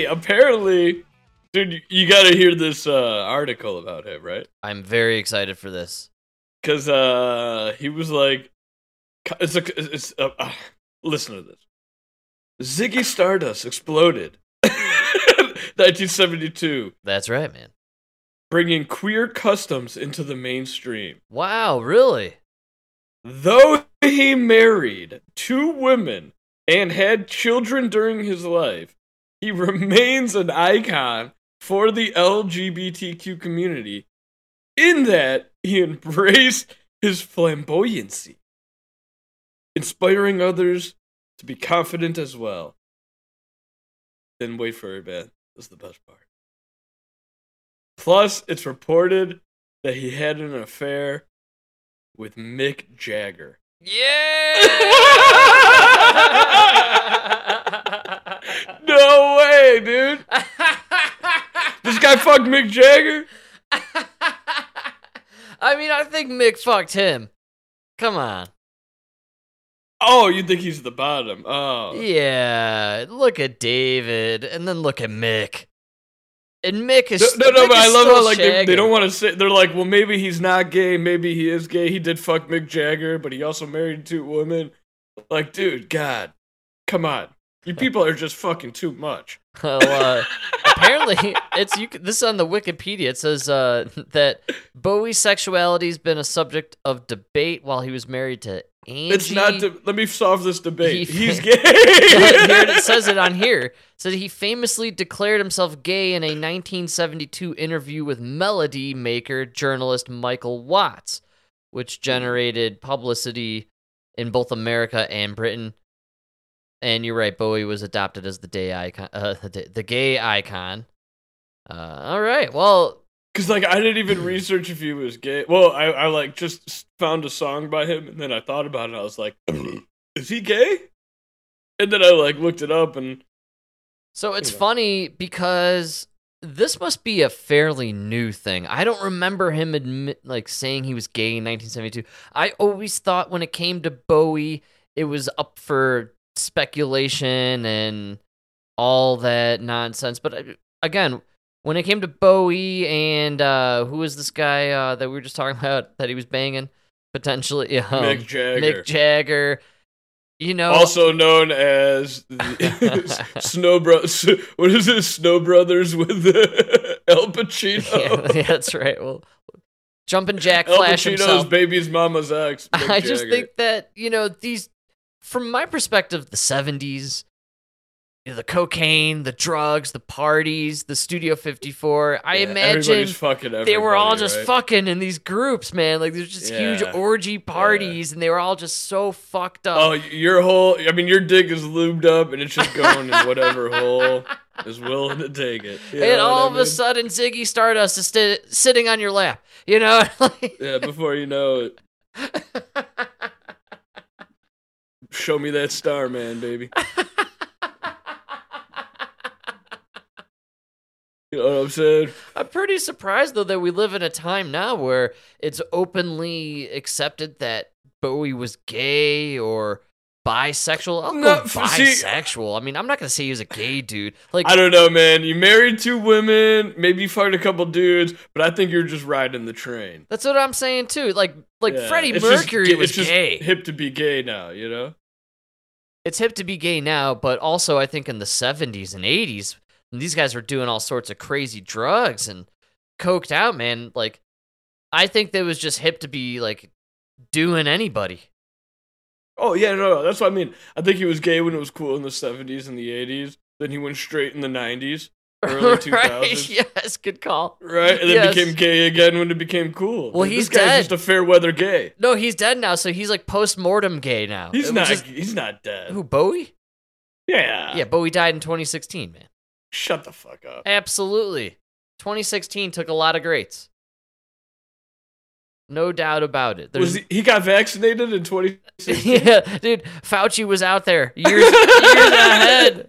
Apparently. Dude, you- you gotta hear this uh, article about him, right? I'm very excited for this. Because uh, he was like, it's a, it's uh, uh, listen to this. Ziggy Stardust exploded, 1972, That's right, man. bringing queer customs into the mainstream. Wow, really? Though he married two women and had children during his life, he remains an icon for the LGBTQ community in that he embraced his flamboyancy, inspiring others to be confident as well. Then wait for it, man. This is the best part. Plus, it's reported that he had an affair with Mick Jagger. Yeah. No way, dude. This guy fucked Mick Jagger? I mean, I think Mick fucked him. Come on. Oh, you think he's at the bottom? Oh. Yeah, look at David, and then look at Mick. And Mick is no, no, Mick but I love how like they, they don't want to say they're like, well, maybe he's not gay, maybe he is gay. He did fuck Mick Jagger, but he also married two women. Like, dude, God, come on, you people are just fucking too much. Well, uh, apparently, it's you. This is on the Wikipedia. It says uh, that Bowie's sexuality has been a subject of debate while he was married to Angie. It's not. De- let me solve this debate. He- he's gay. it says it on here. Said he famously declared himself gay in a 1972 interview with Melody Maker journalist Michael Watts, which generated publicity in both America and Britain. And you're right, Bowie was adopted as the gay icon, uh, the, the gay icon. Uh, all right, well, Cause like I didn't even research if he was gay. Well, I, I like just found a song by him, and then I thought about it. and I was like, is he gay? And then I like looked it up, and So it's know. funny because this must be a fairly new thing. I don't remember him admit like saying he was gay in 1972. I always thought when it came to Bowie, it was up for speculation and all that nonsense. But uh, again, when it came to Bowie and uh, who was this guy uh, that we were just talking about that he was banging potentially? Um, Mick Jagger, Mick Jagger. You know, also known as Snow Bro. What is it? Snow Brothers with Al Pacino. yeah, that's right. Well, Jumping Jack El Flash Pacino's himself. baby's mama's ex. Mick I just think that you know these, from my perspective, the '70s, you know, the cocaine, the drugs, the parties, the Studio 54. I Yeah, imagine they were all just right? fucking in these groups, man. Like there's just huge orgy parties, and they were all just so fucked up. Oh, your whole. I mean, your dick is lubed up, and it's just going in whatever hole is willing to take it. You and all I of a sudden, Ziggy Stardust is sti- sitting on your lap. You know, Yeah, before you know it. Show me that star, man, baby. You know what I'm saying? I'm pretty surprised though that we live in a time now where it's openly accepted that Bowie was gay or bisexual. I'll No, go f- see- bisexual. I mean, I'm not gonna say he was a gay dude. Like, I don't know, man. You married two women, maybe you fucked a couple dudes, but I think you're just riding the train. that's what I'm saying too. Like, like Yeah, Freddie just Mercury ga- was it's just gay. hip to be gay now, you know? It's hip to be gay now, but also I think in the 70s and 80s, these guys were doing all sorts of crazy drugs and coked out, man. Like, I think that was just hip to be like doing anybody. Oh yeah, no, no, that's what I mean. I think he was gay when it was cool in the '70s and the '80s. Then he went straight in the '90s, early 2000s, right? Yes, good call. right? And then Yes. became gay again when it became cool. Well, Like, he's this guy's dead. just a fair weather gay. No, he's dead now, so he's like post mortem gay now. He's It not. just- he's not dead. who Bowie? Yeah. Yeah, Bowie died in 2016, man. Shut the fuck up. Absolutely. 2016 took a lot of greats. No doubt about it. Was he, he got vaccinated in 2016? yeah, dude, Fauci was out there years, years ahead.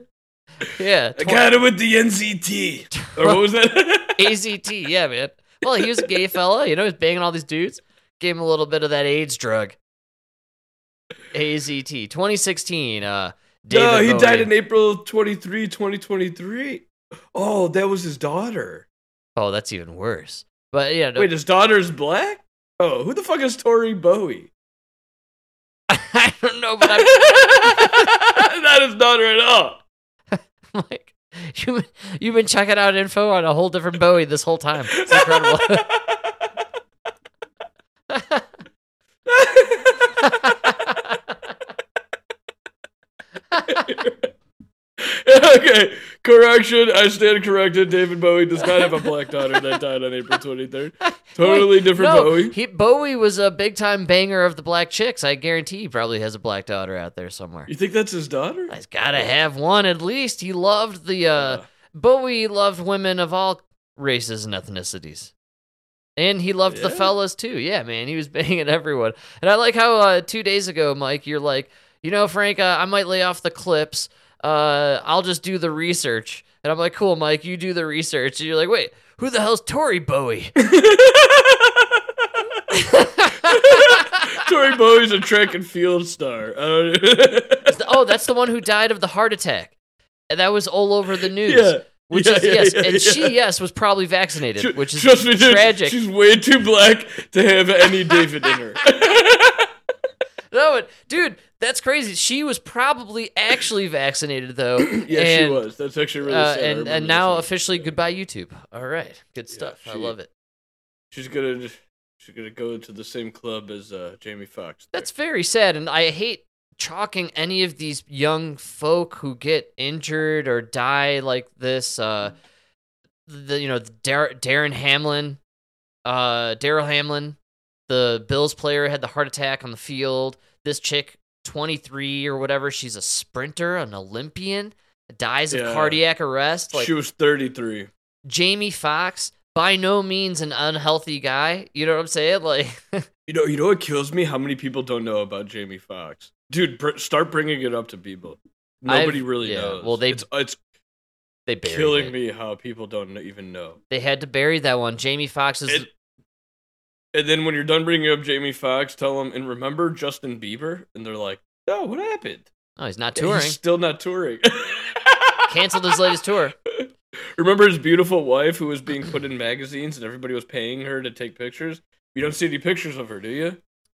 Yeah, I got it with the NZT. Or what was that? AZT. Yeah, man. Well, he was a gay fella. You know, he's banging all these dudes. Gave him a little bit of that AIDS drug. AZT. 2016. Uh, David no, he Bowie. died in April 23, 2023. Oh, that was his daughter. Oh, that's even worse. But yeah, no, Wait, his daughter's black? Oh, who the fuck is Tori Bowie? I don't know, but I'm Not his daughter at all. like, you you've been checking out info on a whole different Bowie this whole time. It's incredible. okay, correction. I stand corrected. David Bowie does not have a black daughter that died on April 23rd. Totally different no, Bowie. He, Bowie was a big time banger of the black chicks. I guarantee he probably has a black daughter out there somewhere. You think that's his daughter? He's got to have one at least. He loved the uh, Uh. Bowie loved women of all races and ethnicities. And he loved the fellas too. Yeah, man, he was banging everyone. And I like how uh, two days ago, Mike, you're like, you know, Frank, uh, I might lay off the clips. Uh, I'll just do the research. And I'm like, cool, Mike, you do the research. And you're like, wait, who the hell's Tori Bowie? Tori Bowie's a track and field star. Oh, that's the one who died of the heart attack. And that was all over the news. Yeah. Which Yeah, is yeah, yes, yeah, and she yes was probably vaccinated, Tr- which is Trust me, dude, tragic. She's way too black to have any David in her. No, it, dude, that's crazy. She was probably actually vaccinated though. yeah, she was. That's actually really Uh, sad. And and now officially goodbye YouTube. All right, good Yeah, stuff. I love it. she's gonna she's gonna go to the same club as uh, Jamie Foxx. That's very sad, and I hate chalking any of these young folk who get injured or die like this. Uh, the you know the Dar- Darren Hamlin, uh, Daryl Hamlin, the Bills player had the heart attack on the field. This chick, twenty three or whatever, she's a sprinter, an Olympian, dies of Yeah. cardiac arrest. Like she was 33. Jamie Foxx, by no means an unhealthy guy. You know what I'm saying? Like. You know, you know what kills me? How many people don't know about Jamie Foxx? Dude, br- start bringing it up to people. Nobody I've- really yeah, knows. well, they- it's, it's They buried killing it. me how people don't even know. They had to bury that one. Jamie Foxx is. And, and then when you're done bringing up Jamie Foxx, tell them and remember Justin Bieber, and they're like, "No, what happened? oh, he's not touring. He's still not touring. Canceled his latest tour. Remember his beautiful wife who was being put in magazines and everybody was paying her to take pictures? You don't see any pictures of her, do you?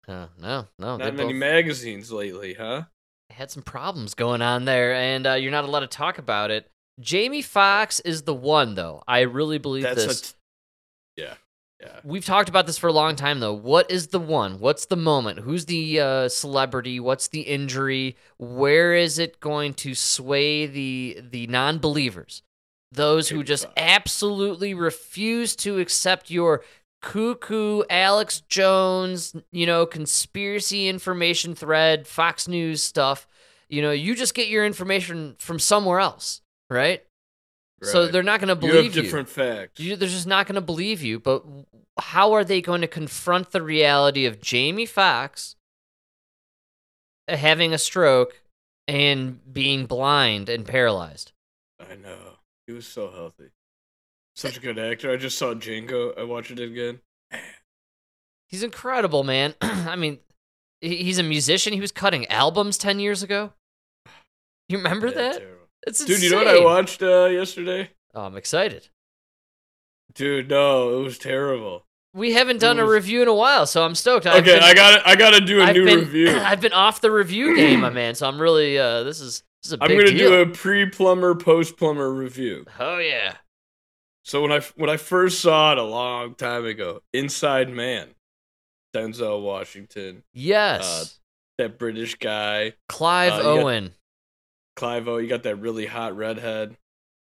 Uh, no, no. Not many both magazines lately, huh? had some problems going on there, and uh, you're not allowed to talk about it. Jamie Foxx is the one, though. I really believe That's this. t- yeah, yeah. We've talked about this for a long time, though. What is the one? What's the moment? Who's the uh, celebrity? What's the injury? Where is it going to sway the the non-believers? Those who just absolutely refuse to accept your cuckoo Alex Jones, you know, conspiracy information thread, Fox News stuff. You know, you just get your information from somewhere else, right? So they're not going to believe you have different facts. you, they're just not going to believe you. But how are they going to confront the reality of Jamie Foxx having a stroke and being blind and paralyzed? I know. He was so healthy. Such a good actor. I just saw Django. I watched it again. He's incredible, man. I mean, he's a musician. He was cutting albums 10 years ago. You remember Yeah, that? terrible. Dude, insane. you know what I watched uh, yesterday? Oh, I'm excited. Dude, no, it was terrible. We haven't done a review in a while, so I'm stoked. I've okay, been- I got I got to do a I've new been, review. I've been off the review game, my man. So I'm really uh this is this is a I'm gonna deal. do a pre-plumber, post-plumber review. oh yeah. So when I when I first saw it a long time ago, Inside Man, Denzel Washington, Yes. that British guy, Clive uh, you got- Owen. Clive O. You got that really hot redhead.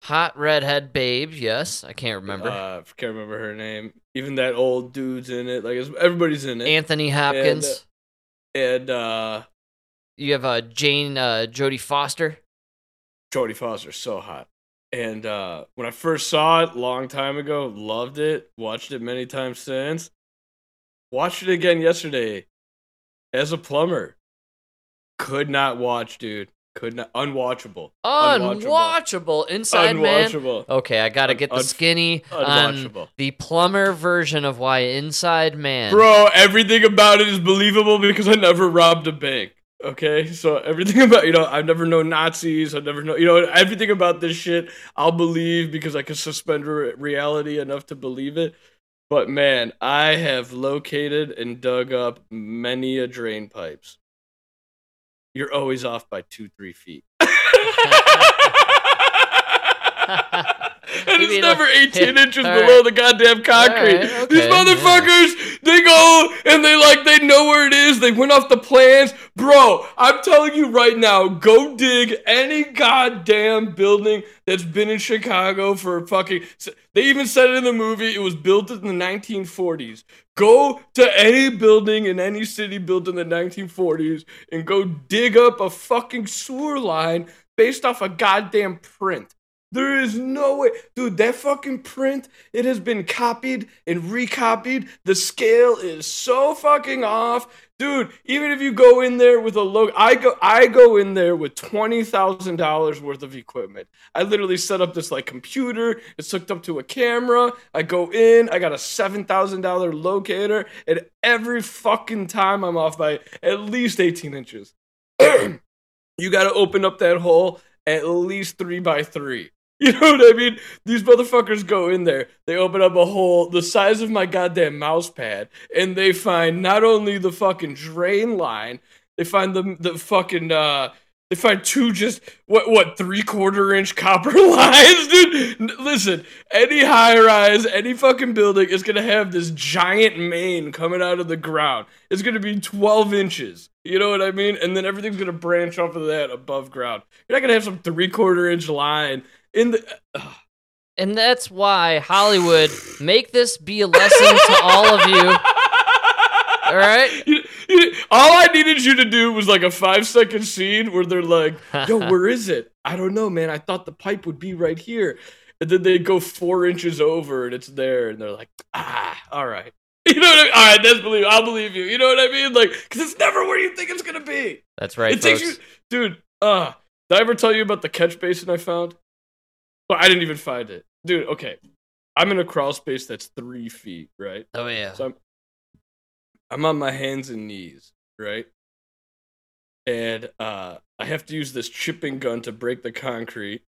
Hot redhead babe, yes. I can't remember. Uh, can't remember her name. Even that old dude's in it. Like everybody's in it. Anthony Hopkins. And uh, you have uh Jane uh Jodie Foster. Jodie Foster, so hot. And uh, when I first saw it, long time ago, loved it. Watched it many times since. Watched it again yesterday. As a plumber, could not watch, dude. Could not. Unwatchable. Unwatchable. Inside Man. Unwatchable. Okay, I gotta get the skinny on the plumber version of why Inside Man. Bro, everything about it is believable because I never robbed a bank. Okay, so everything about you know I've never known Nazis. I've never known you know everything about this shit. I'll believe because I can suspend re- reality enough to believe it. But man, I have located and dug up many a drain pipes. You're always off by two, three feet. and You it's never like- 18 inches below right. the goddamn concrete. Right, These okay, motherfuckers, they go and they like they know where it is. They went off the plans, bro. I'm telling you right now, go dig any goddamn building that's been in Chicago for fucking. They even said it in the movie. It was built in the 1940s. Go to any building in any city built in the 1940s and go dig up a fucking sewer line based off a goddamn print. There is no way, dude. That fucking print, it has been copied and recopied. The scale is so fucking off, dude. Even if you go in there with a logo, I go, I go in there with twenty thousand dollars worth of equipment. I literally set up this like computer. It's hooked up to a camera. I go in. I got a seven thousand dollar locator, and every fucking time I'm off by at least eighteen inches. you got to open up that hole at least three by three. You know what I mean? These motherfuckers go in there, they open up a hole the size of my goddamn mouse pad, and they find not only the fucking drain line, they find the the fucking uh they find two just what what three quarter inch copper lines, dude. Listen, any high rise, any fucking building is gonna have this giant main coming out of the ground. It's gonna be twelve inches. You know what I mean? And then everything's gonna branch off of that above ground. You're not gonna have some three quarter inch line in the. ugh. And that's why Hollywood make this be a lesson to all of you. All right? You- you- all I needed you to do was like a five second scene where they're like, "Yo, where is it? I don't know, man. I thought the pipe would be right here." And then they go four inches over and it's there, and they're like, "Ah, all right." You know what I mean? All right, that's believe. I'll believe you. You know what I mean? Like, because it's never where you think it's gonna be. That's right, it takes you, dude. Uh, did I ever tell you about the catch basin I found? Well, I didn't even find it, dude. Okay, I'm in a crawl space that's three feet, right? Oh yeah. So I'm, I'm on my hands and knees, right? And uh, I have to use this chipping gun to break the concrete.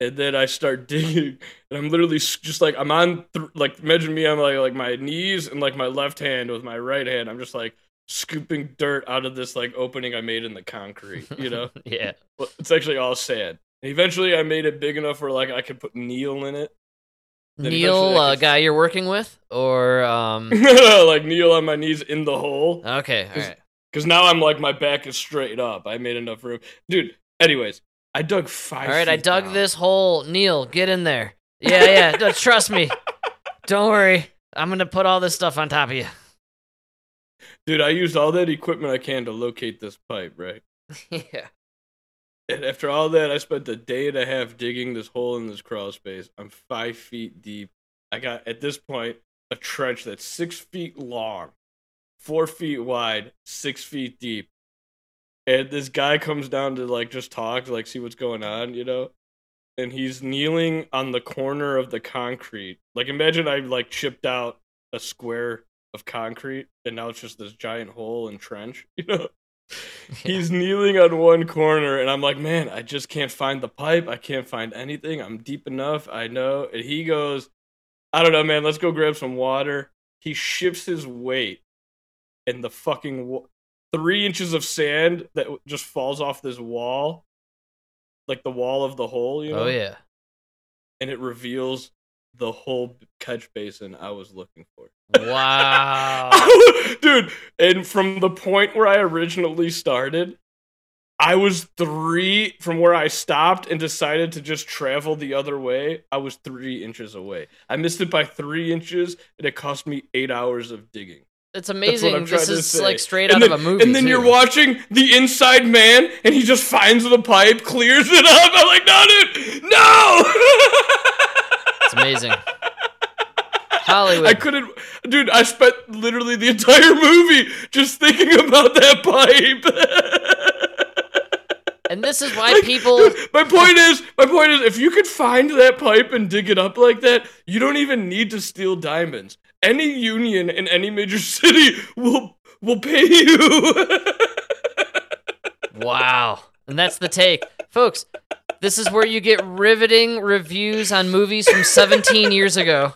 And then I start digging, and I'm literally just like I'm on, th- like imagine me on like like my knees and like my left hand with my right hand. I'm just like scooping dirt out of this like opening I made in the concrete, you know. yeah. Well, it's actually all sand. Eventually, I made it big enough where like I could put Neil in it. Then Neil, uh, could- guy you're working with, or um. like Neil on my knees in the hole. Okay, all right. Because now I'm like, my back is straight up. I made enough room. Dude, anyways, I dug five All right, I dug down. this hole. Neil, get in there. Yeah, yeah. no, trust me. Don't worry. I'm gonna put all this stuff on top of you. Dude, I used all that equipment I can to locate this pipe, right? yeah. And after all that, I spent a day and a half digging this hole in this crawl space. I'm five feet deep. I got, at this point, a trench that's six feet long, four feet wide, six feet deep. And this guy comes down to like just talk, like see what's going on, you know? And he's kneeling on the corner of the concrete. Like imagine I like chipped out a square of concrete and now it's just this giant hole and trench, you know? He's kneeling on one corner, and I'm like, man, I just can't find the pipe. I can't find anything. I'm deep enough. I know. And he goes, I don't know, man. Let's go grab some water. He shifts his weight, and the fucking wa- three inches of sand that just falls off this wall, like the wall of the hole, you oh, know, Oh yeah. and it reveals the whole catch basin I was looking for. Wow. Dude, and from the point where I originally started, I was three from where I stopped and decided to just travel the other way. I was three inches away. I missed it by three inches, and it cost me eight hours of digging. It's amazing. This is like straight and out then, of a movie. And then you're watching the inside man, and he just finds the pipe, clears it up. I'm like, no, dude, no. It's amazing. Hollywood. I couldn't, dude. I spent literally the entire movie just thinking about that pipe. And this is why Like, people. dude, my point is, my point is, if you could find that pipe and dig it up like that, you don't even need to steal diamonds. Any union in any major city will will pay you. Wow. And that's the take. Folks, this is where you get riveting reviews on movies from 17 years ago.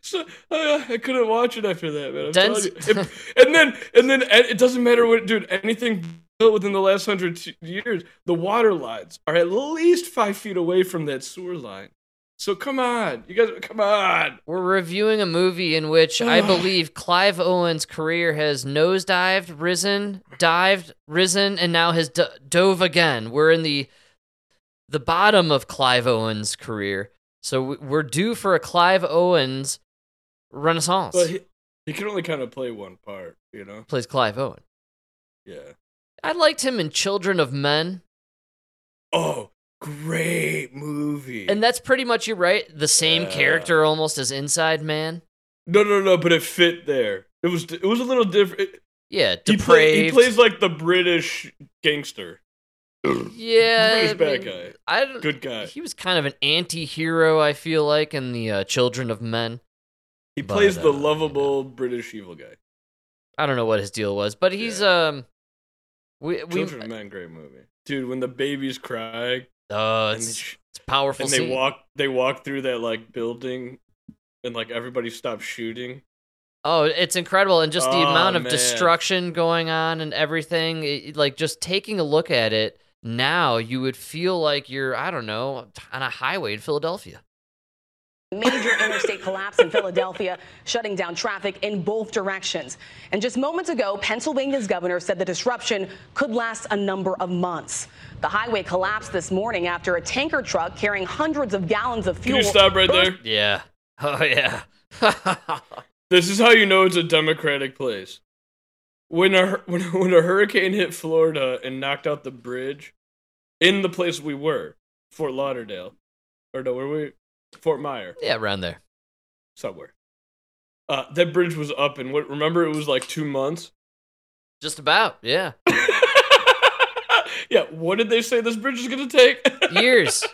So uh, I couldn't watch it after that, man. Dense-. It- and then, and then, it doesn't matter what, dude. Anything built within the last hundred years, the water lines are at least five feet away from that sewer line. So come on, you guys, come on. We're reviewing a movie in which I believe Clive Owen's career has nosedived, risen, dived, risen, and now has d- dove again. We're in the the bottom of Clive Owen's career, so we- we're due for a Clive Owens renaissance. But he, he can only kind of play one part, you know. Plays Clive Owen. Yeah. I liked him in Children of Men, Oh, great movie. and that's pretty much you're right. The same Yeah. character almost as Inside Man. no, no, no, but it fit there. It was, it was a little different. It- Yeah, he, depraved. play, he plays like the British gangster. yeah, British I bad mean, guy. I don't- Good guy. He was kind of an anti-hero, I feel like, in the uh, Children of Men. He But, plays the uh, you lovable British evil guy. I don't know what his deal was, but he's um, we we Children of Men, great movie, dude. When the babies cry Uh, and, it's, they, it's powerful and they walk, they walk through that like building, and like everybody stops shooting. Oh, it's incredible, and just the Oh, amount of man. destruction going on and everything. it- like just taking a look at it now, you would feel like you're I don't know on a highway in Philadelphia. Major interstate collapse in Philadelphia, shutting down traffic in both directions. And just moments ago, Pennsylvania's governor said the disruption could last a number of months. The highway collapsed this morning after a tanker truck carrying hundreds of gallons of fuel. Can fuel. you stop right there? Yeah. Oh yeah. This is how you know it's a democratic place. When a when, when a hurricane hit Florida and knocked out the bridge, in the place we were, Fort Lauderdale, or no, where we, Fort Myer. yeah, around there. somewhere. Uh, that bridge was up, and what? Remember, it was like two months. Just about. Yeah. yeah. What did they say this bridge is gonna take? Years.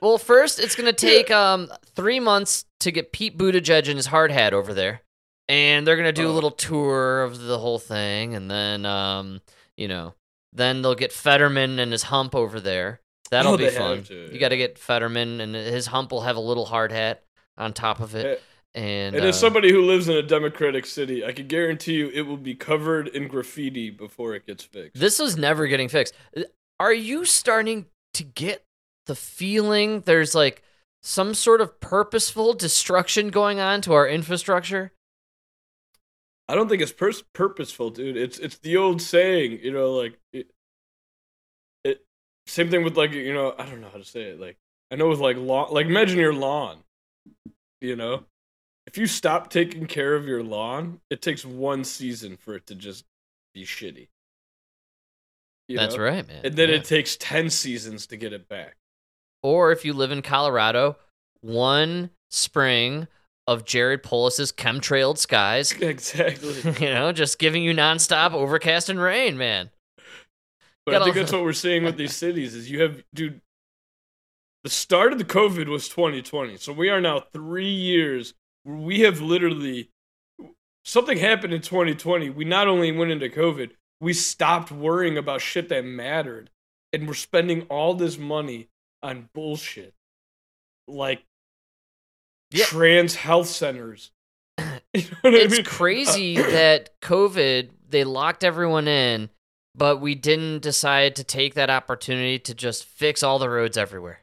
Well, first it's gonna take um three months to get Pete Buttigieg and his hard hat over there, and they're gonna do a Oh. little tour of the whole thing, and then um you know then they'll get Fetterman and his hump over there. That'll Oh, be fun. to, You got to get Fetterman, and his hump will have a little hard hat on top of it, and, and uh, as somebody who lives in a democratic city, I can guarantee you it will be covered in graffiti before it gets fixed. This is never getting fixed. Are you starting to get the feeling there's like some sort of purposeful destruction going on to our infrastructure? I don't think it's pers- purposeful, dude. It's it's the old saying, you know, like it. Same thing with like you know, I don't know how to say it. Like I know with like lawn, like imagine your lawn. You know, if you stop taking care of your lawn, it takes one season for it to just be shitty. You That's know? right, man. And then Yeah. it takes ten seasons to get it back. or if you live in Colorado, one spring of Jared Polis's chemtrailed skies, Exactly. you know, just giving you nonstop overcast and rain, man. But I think that's what we're seeing with these cities is you have dude the start of the COVID was 2020. So we are now 3 years where we have literally something happened in 2020. We not only went into COVID, we stopped worrying about shit that mattered and we're spending all this money on bullshit. Like Yeah. trans health centers. You know what I it's mean? crazy Uh, that COVID they locked everyone in, but we didn't decide to take that opportunity to just fix all the roads everywhere.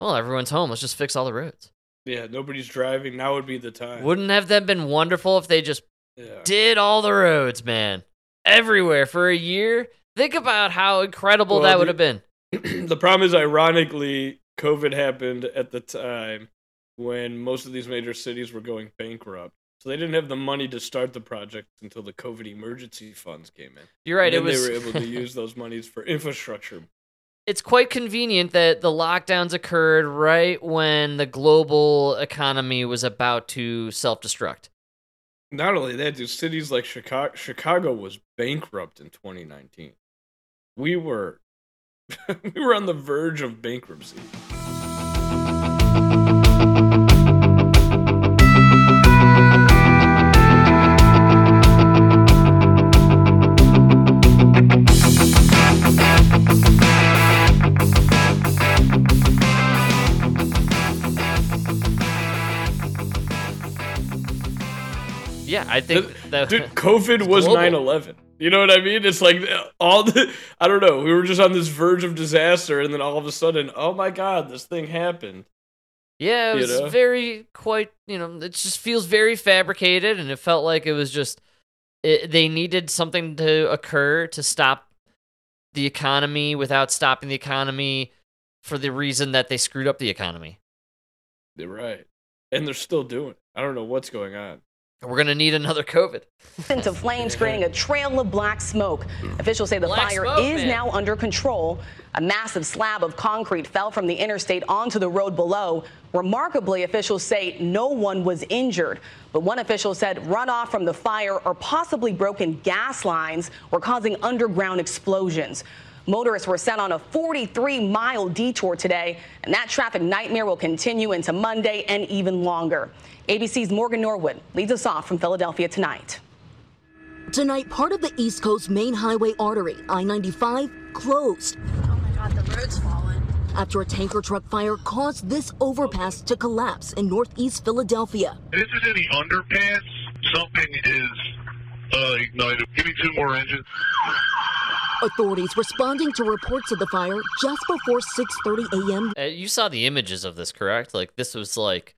Well, everyone's home. Let's just fix all the roads. yeah, nobody's driving. Now would be the time. Wouldn't have that been wonderful if they just yeah. did all the roads, man, everywhere for a year? Think about how incredible Well, that would have been. the problem is, ironically, COVID happened at the time when most of these major cities were going bankrupt. So they didn't have the money to start the project until the COVID emergency funds came in. You're right. And It was. they were able to use those monies for infrastructure. it's quite convenient that the lockdowns occurred right when the global economy was about to self-destruct. Not only that, dude, cities like Chicago, Chicago was bankrupt in 2019. We were, we were on the verge of bankruptcy. Yeah, I think that. Dude, COVID was global. 9 11. You know what I mean? It's like all the, I don't know, we were just on this verge of disaster, and then all of a sudden, oh my god, this thing happened. Yeah, it You was know? very quite. You know, it just feels very fabricated, and it felt like it was just. It, they needed something to occur to stop the economy without stopping the economy for the reason that they screwed up the economy. They're right. And they're still doing it. I don't know what's going on. We're gonna need another COVID. into flames, creating a trail of black smoke. Officials say the Black fire smoke, is man. now under control. A massive slab of concrete fell from the interstate onto the road below. Remarkably, officials say no one was injured. But one official said runoff from the fire or possibly broken gas lines were causing underground explosions. Motorists were sent on a 43 mile detour today, and that traffic nightmare will continue into Monday and even longer. ABC's Morgan Norwood leads us off from Philadelphia tonight. Tonight, part of the East Coast main highway artery, I 95, closed Oh my god, the road's fallen. after a tanker truck fire caused this overpass to collapse in northeast Philadelphia. This is in the underpass. Something is uh, ignited. Give me two more engines. Authorities responding to reports of the fire just before 6:30 a.m. Uh, you saw the images of this, correct? Like this was like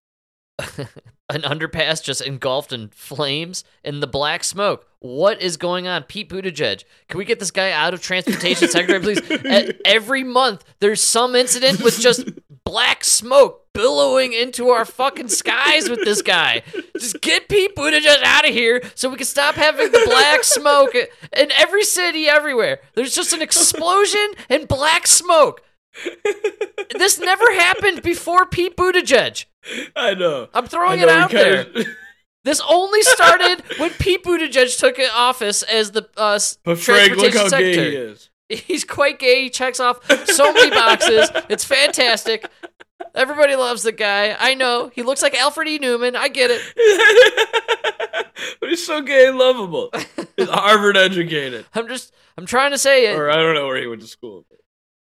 an underpass just engulfed in flames and the black smoke. What is going on, Pete Buttigieg? Can we get this guy out of transportation secretary, please? Every month there's some incident with just black smoke billowing into our fucking skies with this guy. Just get Pete Buttigieg out of here so we can stop having the black smoke in every city everywhere. There's just an explosion and black smoke. This never happened before Pete Buttigieg. I know. I'm throwing know, it out there. kinda- This only started when Pete Buttigieg took office as the uh, But Frank, look transportation how gay secretary. he is. He's quite gay. He checks off so many boxes. It's fantastic. Everybody loves the guy. I know. He looks like Alfred E. Neuman. I get it. but he's so gay and lovable. He's Harvard educated. I'm just, I'm trying to say it. Or I don't know where he went to school.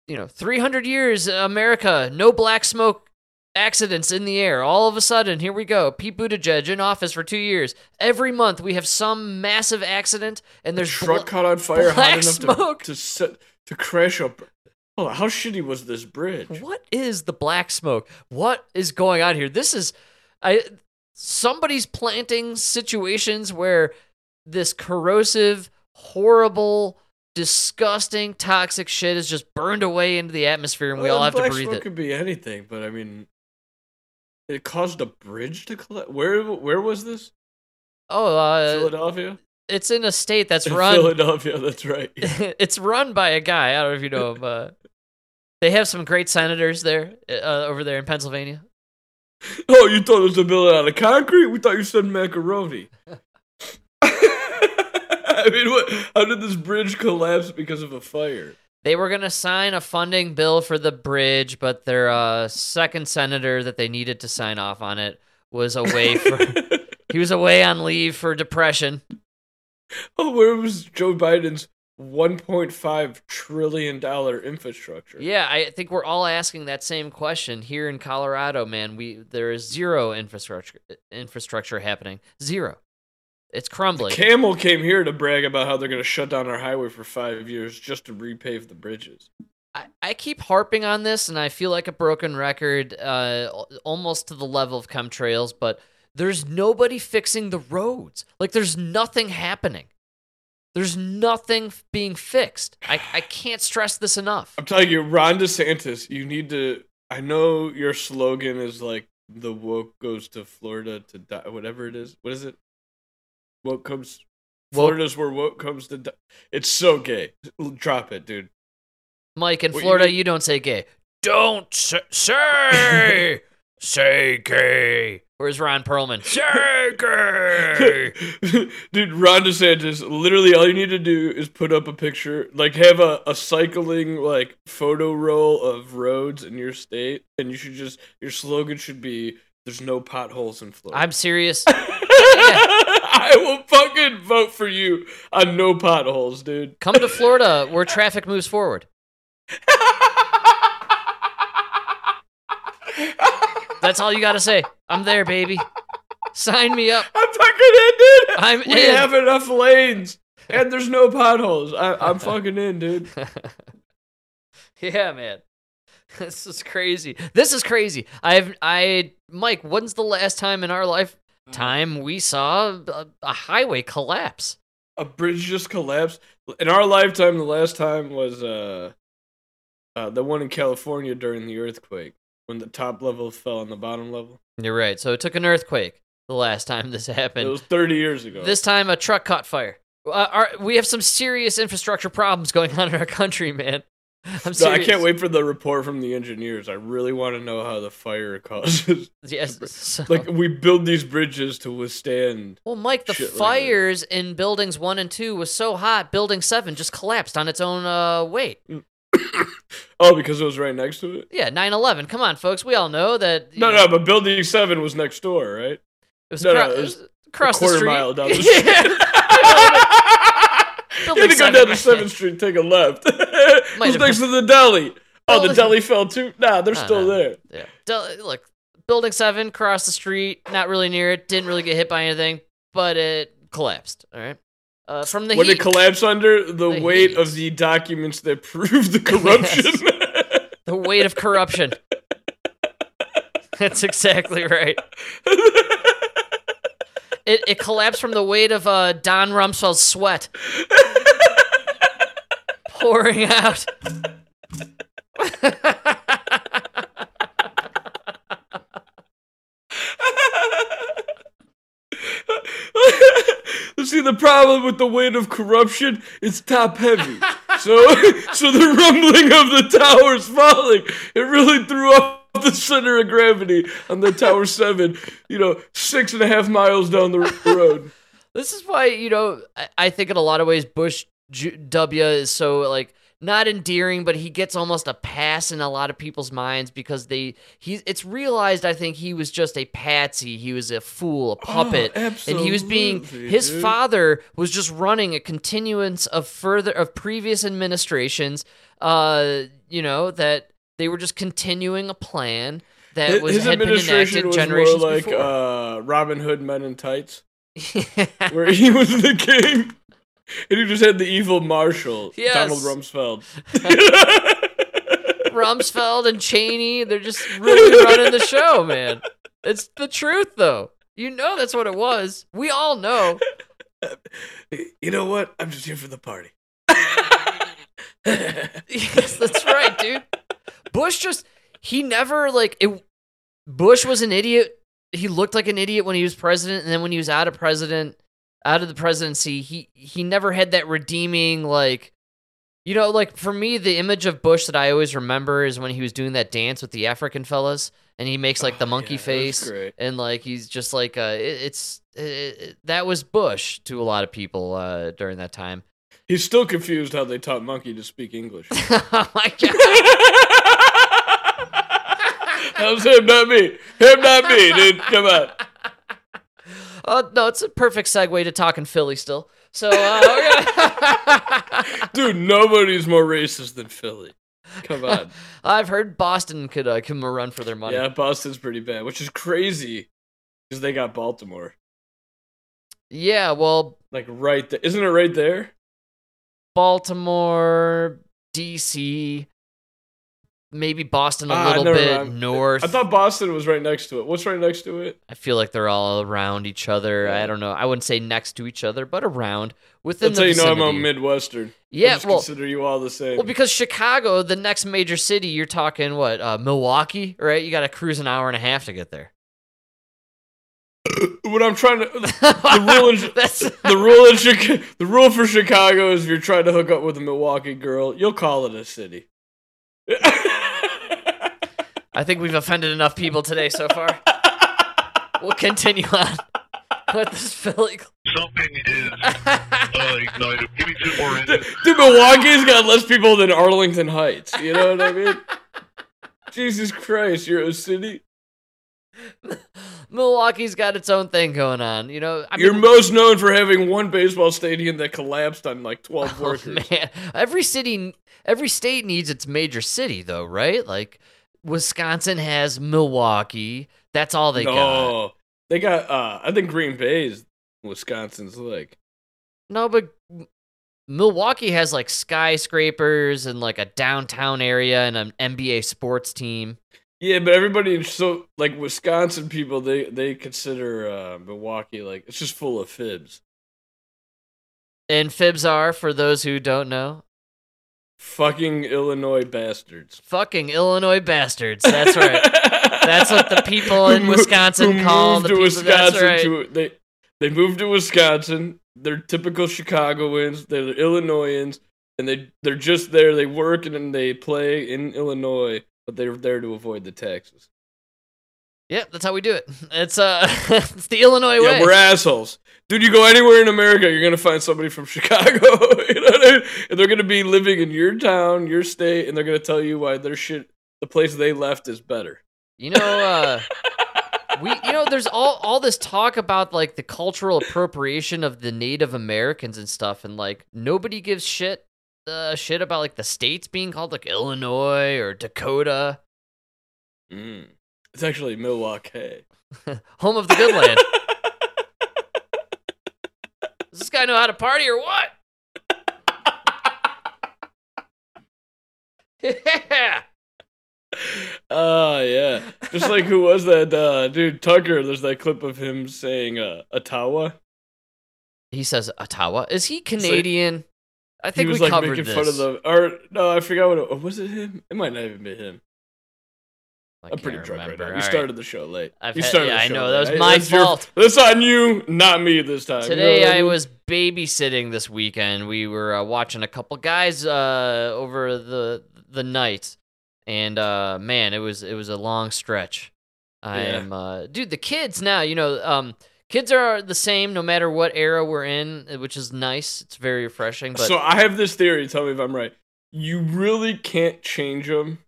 You know, 300 years, America, no black smoke accidents in the air. All of a sudden, here we go. Pete Buttigieg in office for two years. Every month, we have some massive accident, and there's Truck bla- caught on fire hot enough smoke. to to set to crash up. Hold on, how shitty was this bridge? What is the black smoke? What is going on here? This is I somebody's planting situations where this corrosive, horrible, disgusting, toxic shit is just burned away into the atmosphere and we Well, all have to breathe smoke it. could be anything, but I mean, it caused a bridge to collapse. Where where was this? Oh, uh, Philadelphia. it's in a state that's In run Philadelphia. That's right. it's run by a guy. I don't know if you know him. Uh, they have some great senators there uh, over there in Pennsylvania. oh, you thought it was a building out of concrete? We thought you said macaroni. I mean, what? How did this bridge collapse because of a fire? They were going to sign a funding bill for the bridge, but their uh, second senator that they needed to sign off on it was away for he was away on leave for depression. oh, where was Joe Biden's 1.5 trillion dollar infrastructure? Yeah, I think we're all asking that same question here in Colorado, man. We there is zero infrastructure infrastructure happening. Zero. It's crumbling. Camel came here to brag about how they're going to shut down our highway for five years just to repave the bridges. I, I keep harping on this, and I feel like a broken record, uh, almost to the level of chemtrails. But there's nobody fixing the roads. Like there's nothing happening. There's nothing being fixed. I, I can't stress this enough. I'm telling you, Ron DeSantis, you need to. I know your slogan is like the woke goes to Florida to die, whatever it is. What is it? Woke comes. Florida's where woke comes to die. It's so gay. Drop it, dude. Mike, in What Florida, mean? you don't say gay. Don't say say gay. Where's Ron Perlman? Say gay. Dude, Ron DeSantis, literally all you need to do is put up a picture, like have a, a cycling like photo roll of roads in your state, and you should just your slogan should be there's no potholes in Florida. I'm serious. I will fucking vote for you on no potholes, dude. Come to Florida where traffic moves forward. That's all you got to say. I'm there, baby. Sign me up. I'm fucking in, dude. I'm we in. have enough lanes, and there's no potholes. I, I'm fucking in, dude. yeah, man. This is crazy. This is crazy. I've I Mike, when's the last time in our lifetime we saw a, a highway collapse? A bridge just collapsed. In our lifetime, the last time was uh, uh, the one in California during the earthquake when the top level fell on the bottom level. You're right. So it took an earthquake the last time this happened. It was 30 years ago. This time a truck caught fire. Uh, our, we have some serious infrastructure problems going on in our country, man. I'm No, I can't wait for the report from the engineers. I really want to know how the fire causes. Yes. so- like we build these bridges to withstand. well, Mike, the shit like fires in buildings one and two was so hot, building seven just collapsed on its own uh, weight. Oh, because it was right next to it. Yeah, 9 11. Come on, folks. We all know that. No, know, no, but building seven was next door, right? It was, no, acro- no, it was across a quarter the street. mile down the Yeah. street. you had to go down to? Seventh Street, take a left. Was next been- to the deli. Oh, the deli fell too. Nah, they're still no. there. Yeah. Del- look, building seven, crossed the street, not really near it, didn't really get hit by anything, but it collapsed. All right. Uh, from the When heat, it collapsed under the, The weight heat. of the documents that prove the corruption. the weight of corruption. That's exactly right. It, it collapsed from the weight of uh, Don Rumsfeld's sweat pouring out. See, the problem with the weight of corruption, it's top heavy. So, so the rumbling of the towers falling, it really threw off the center of gravity on the Tower 7, you know, six and a half miles down the road. This is why you know I, I think in a lot of ways Bush Ju- W is so like not endearing, but he gets almost a pass in a lot of people's minds because they he's it's realized I think he was just a patsy, he was a fool, a puppet, and he was being his dude. father was just running a continuance of further of previous administrations. Uh, you know that they were just continuing a plan that His, was his had been administration enacted was generations more like uh, Robin Hood Men in Tights, where he was the king. And he just had the evil marshal, Yes. Donald Rumsfeld. Rumsfeld and Cheney, they're just really running the show, man. It's the truth, though. You know that's what it was. We all know. you know what? I'm just here for the party. yes, that's right, dude. Bush just he never like it. Bush was an idiot. He looked like an idiot when he was president, and then when he was out of president, out of the presidency, he he never had that redeeming like. You know, like for me, the image of Bush that I always remember is when he was doing that dance with the African fellas, and he makes like the Oh, monkey yeah, face, and like he's just like uh, it, it's it, it- that was Bush to a lot of people uh, during that time. He's still confused how they taught Monkey to speak English. oh my god! that was him, not me. Him, not me, dude. Come on. Oh no, it's a perfect segue to talking Philly still. So, uh, Dude, nobody's more racist than Philly. Come on. I've heard Boston could uh, give them a run for their money. Yeah, Boston's pretty bad, which is crazy because they got Baltimore. Yeah, well, Like right there. Isn't it right there? Baltimore, DC, maybe Boston a Ah, little bit mind. north. I thought Boston was right next to it. What's right next to it? I feel like they're all around each other. I don't know. I wouldn't say next to each other, but around within That's the how you know I'm a Midwestern. I Yeah, just well, consider you all the same. well, because Chicago, the next major city, you're talking what? Uh, Milwaukee, right? You got to cruise an hour and a half to get there. what I'm trying to the rule in, the rule in the rule for Chicago is if you're trying to hook up with a Milwaukee girl, you'll call it a city. I think we've offended enough people today so far. we'll continue on with this Philly. Something is uh, ignited. Give me two more engines. Dude, Milwaukee's got less people than Arlington Heights. You know what I mean? Jesus Christ, you're a city. Milwaukee's got its own thing going on. You know, I You're mean, most known for having one baseball stadium that collapsed on like 12 oh, workers. man, every city, every state needs its major city, though, right? Like Wisconsin has Milwaukee. That's all they got. they got. Uh, I think Green Bay is Wisconsin's like. No, but Milwaukee has like skyscrapers and like a downtown area and an NBA sports team. Yeah, but everybody in so like Wisconsin people they they consider uh, Milwaukee like it's just full of fibs. And fibs are, for those who don't know, Fucking Illinois bastards. fucking Illinois bastards. That's right. That's what the people in Wisconsin who call the people. That's right. to- they they moved to Wisconsin. They're typical Chicagoans. They're Illinoisans, and they they're just there. They work and they play in Illinois, but they're there to avoid the taxes. Yep, that's how we do it. It's uh, it's the Illinois way. We're assholes, dude. You go anywhere in America, you're gonna find somebody from Chicago. you know what I mean? And they're gonna be living in your town, your state, and they're gonna tell you why their shit, the place they left, is better. You know, uh, we you know, there's all all this talk about like the cultural appropriation of the Native Americans and stuff, and like nobody gives shit uh, shit about like the states being called like Illinois or Dakota, Mm. It's actually Milwaukee. home of the good land. Does this guy know how to party or what? Yeah. Oh yeah, just like who was that uh, dude Tucker? There's that clip of him saying uh, Ottawa. He says Ottawa. Is he Canadian? I think he was we like covered making this. fun of the or no, I forgot what it was it him. It might not even be him. I I'm pretty drunk remember. right now. All We right. started the show late. I've you had- started yeah, I know, late. that was my that's your- fault. That's on you, not me this time. You know Today what I was babysitting this weekend. We were uh, watching a couple guys uh, over the the night, and uh, man, it was it was a long stretch. I Yeah. am, uh, dude. The kids now, you know, um, kids are the same no matter what era we're in, which is nice. It's very refreshing. But so I have this theory. Tell me if I'm right. You really can't change them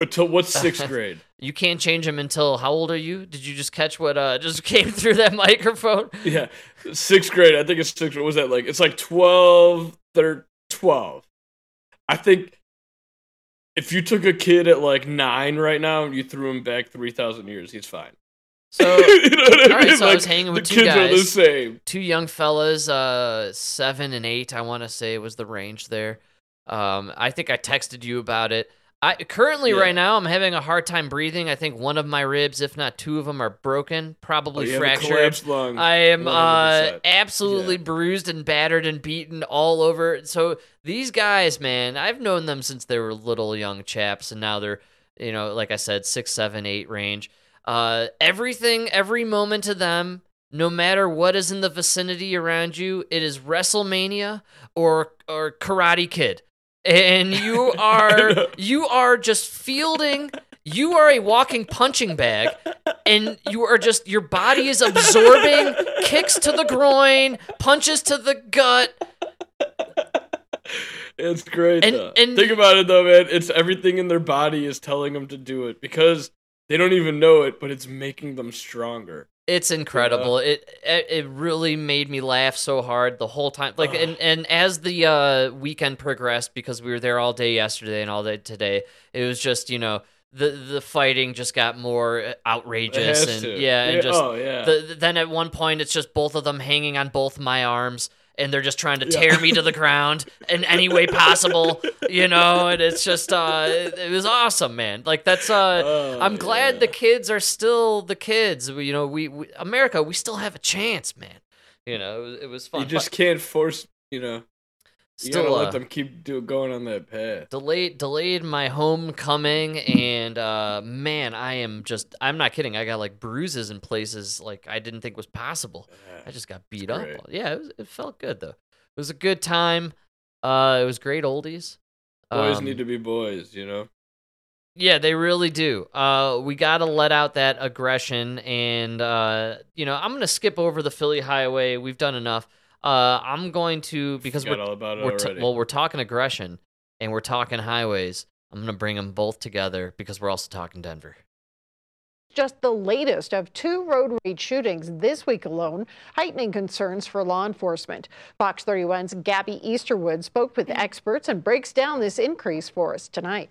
until what's sixth grade. you can't change them until how old are you? Did you just catch what uh, just came through that microphone? Yeah, sixth grade. I think it's sixth. What was that like? It's like 12, thir 12. I think if you took a kid at like nine right now and you threw him back three thousand years, he's fine. So you know what I all right, mean? so I was hanging with the two kids are the guys. same. two young fellas, uh, seven and eight. I want to say was the range there. Um, I think I texted you about it. I currently Yeah. right now I'm having a hard time breathing. I think one of my ribs, if not two of them, are broken, Oh, probably a fractured. lung. I am uh, absolutely Yeah. bruised and battered and beaten all over. So these guys, man, I've known them since they were little young chaps, and now they're, you know, like I said, six, seven, eight range. Uh, everything, every moment to them, no matter what is in the vicinity around you, it is WrestleMania or or Karate Kid, and you are you are just fielding. You are a walking punching bag, and you are just your body is absorbing kicks to the groin, punches to the gut. It's great. And- and- Think about it though, man. It's everything in their body is telling them to do it because they don't even know it, but it's making them stronger. It's incredible. It, it it really made me laugh so hard the whole time. Like and and as the uh, weekend progressed, because we were there all day yesterday and all day today, it was just you know the the fighting just got more It outrageous and to. yeah, and just oh yeah. the, then at one point it's just both of them hanging on both my arms and they're just trying to Yeah. tear me to the ground in any way possible you know and it's just uh it, it was awesome man like that's uh Oh, i'm glad yeah. the kids are still the kids We- you know we, we america we still have a chance man you know it was, it was fun you just But can't force. You know, you still gotta uh, let them keep do, going on that path. delayed delayed my homecoming and uh man i am just i'm not kidding i got like bruises in places like i didn't think was possible I just got beat up. Yeah, it, was, it felt good though. It was a good time. Uh, it was great oldies. Boys Um, need to be boys. You know. Yeah, they really do. Uh, we got to let out that aggression, and uh, you know, I'm gonna skip over the Philly Highway. We've done enough. Uh, I'm going to because Forgot we're, all about it we're t- well, we're talking aggression, and we're talking highways. I'm gonna bring them both together because we're also talking Denver. Just the latest of two road rage shootings this week alone, heightening concerns for law enforcement. Fox 31's Gabby Easterwood spoke with experts and breaks down this increase for us tonight.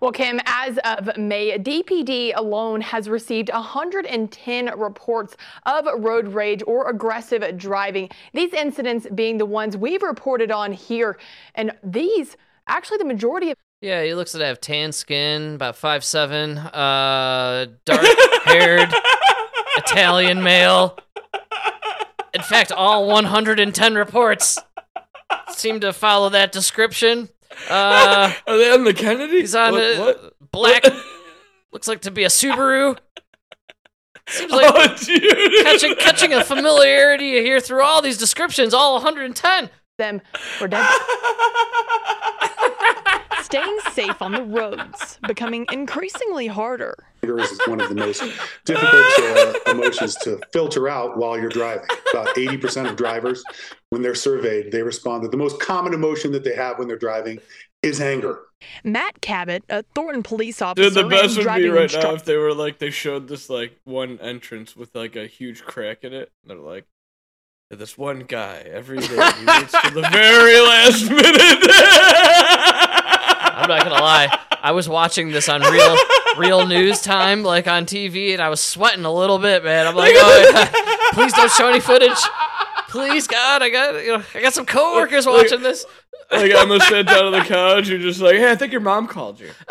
Well, Kim, as of May, DPD alone has received 110 reports of road rage or aggressive driving. These incidents being the ones we've reported on here. And these, actually, the majority of Yeah, he looks to have tan skin, about five seven, uh, dark haired, Italian male. In fact, all 110 reports seem to follow that description. Uh, Are they on the Kennedy? he's on what, a what? black, looks like to be a Subaru. Seems like oh, dude. catching catching a familiarity here through all these descriptions, all 110. them were dead. Staying safe on the roads becoming increasingly harder. Anger is one of the most difficult uh, emotions to filter out while you're driving. About 80% of drivers, when they're surveyed, they respond that the most common emotion that they have when they're driving is anger. Matt Cabot, a Thornton police officer, Dude, the best would be right instructor. now if they were like they showed this like one entrance with like a huge crack in it. And they're like, this one guy every day he waits to the very last minute. I'm not gonna lie. I was watching this on real real news time, like on TV, and I was sweating a little bit, man. I'm like, oh, please don't show any footage. Please, God, I got you know, I got some coworkers Like- watching this. like I'm gonna sit down on the couch. You're just like, hey, I think your mom called you.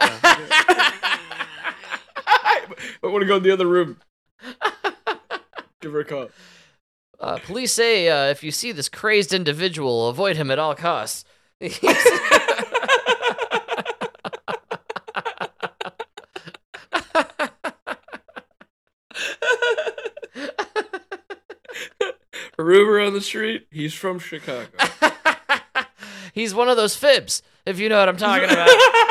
I want to go in the other room. Give her a call. Uh, police say uh, if you see this crazed individual, avoid him at all costs. Rumor on the street. He's from Chicago. He's one of those fibs, if you know what I'm talking about.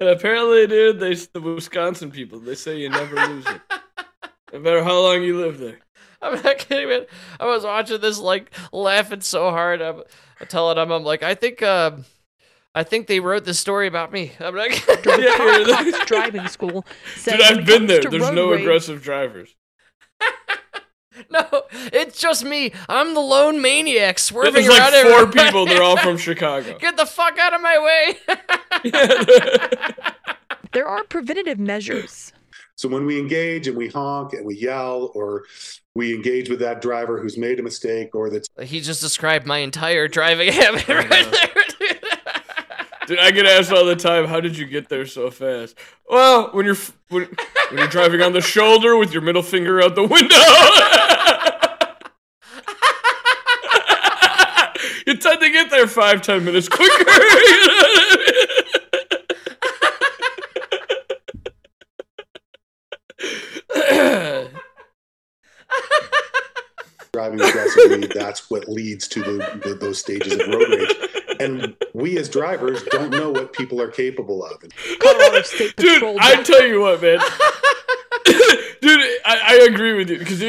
And apparently, dude, they the Wisconsin people they say you never lose it, no matter how long you live there. I'm not kidding, man. I was watching this, like, laughing so hard. I'm, I'm telling them, I'm like, I think, um, I think they wrote this story about me. I'm not kidding. Yeah, you're like- Cox driving school said Dude, I've been there. There's no rage- aggressive drivers. No, it's just me. I'm the lone maniac swerving There's around like four everywhere. people. They're all from Chicago. Get the fuck out of my way. There are preventative measures. So when we engage and we honk and we yell or we engage with that driver who's made a mistake or that's he just described my entire driving habit right there. Dude. I get asked all the time, "How did you get there so fast?" Well, when you're when, when you're driving on the shoulder with your middle finger out the window, you tend to get there five ten minutes quicker. driving aggressively, that's what leads to the, the, those stages of road rage. And we as drivers don't know what people are capable of. Colorado State Dude, I tell you what, man. Dude, I, I agree with you because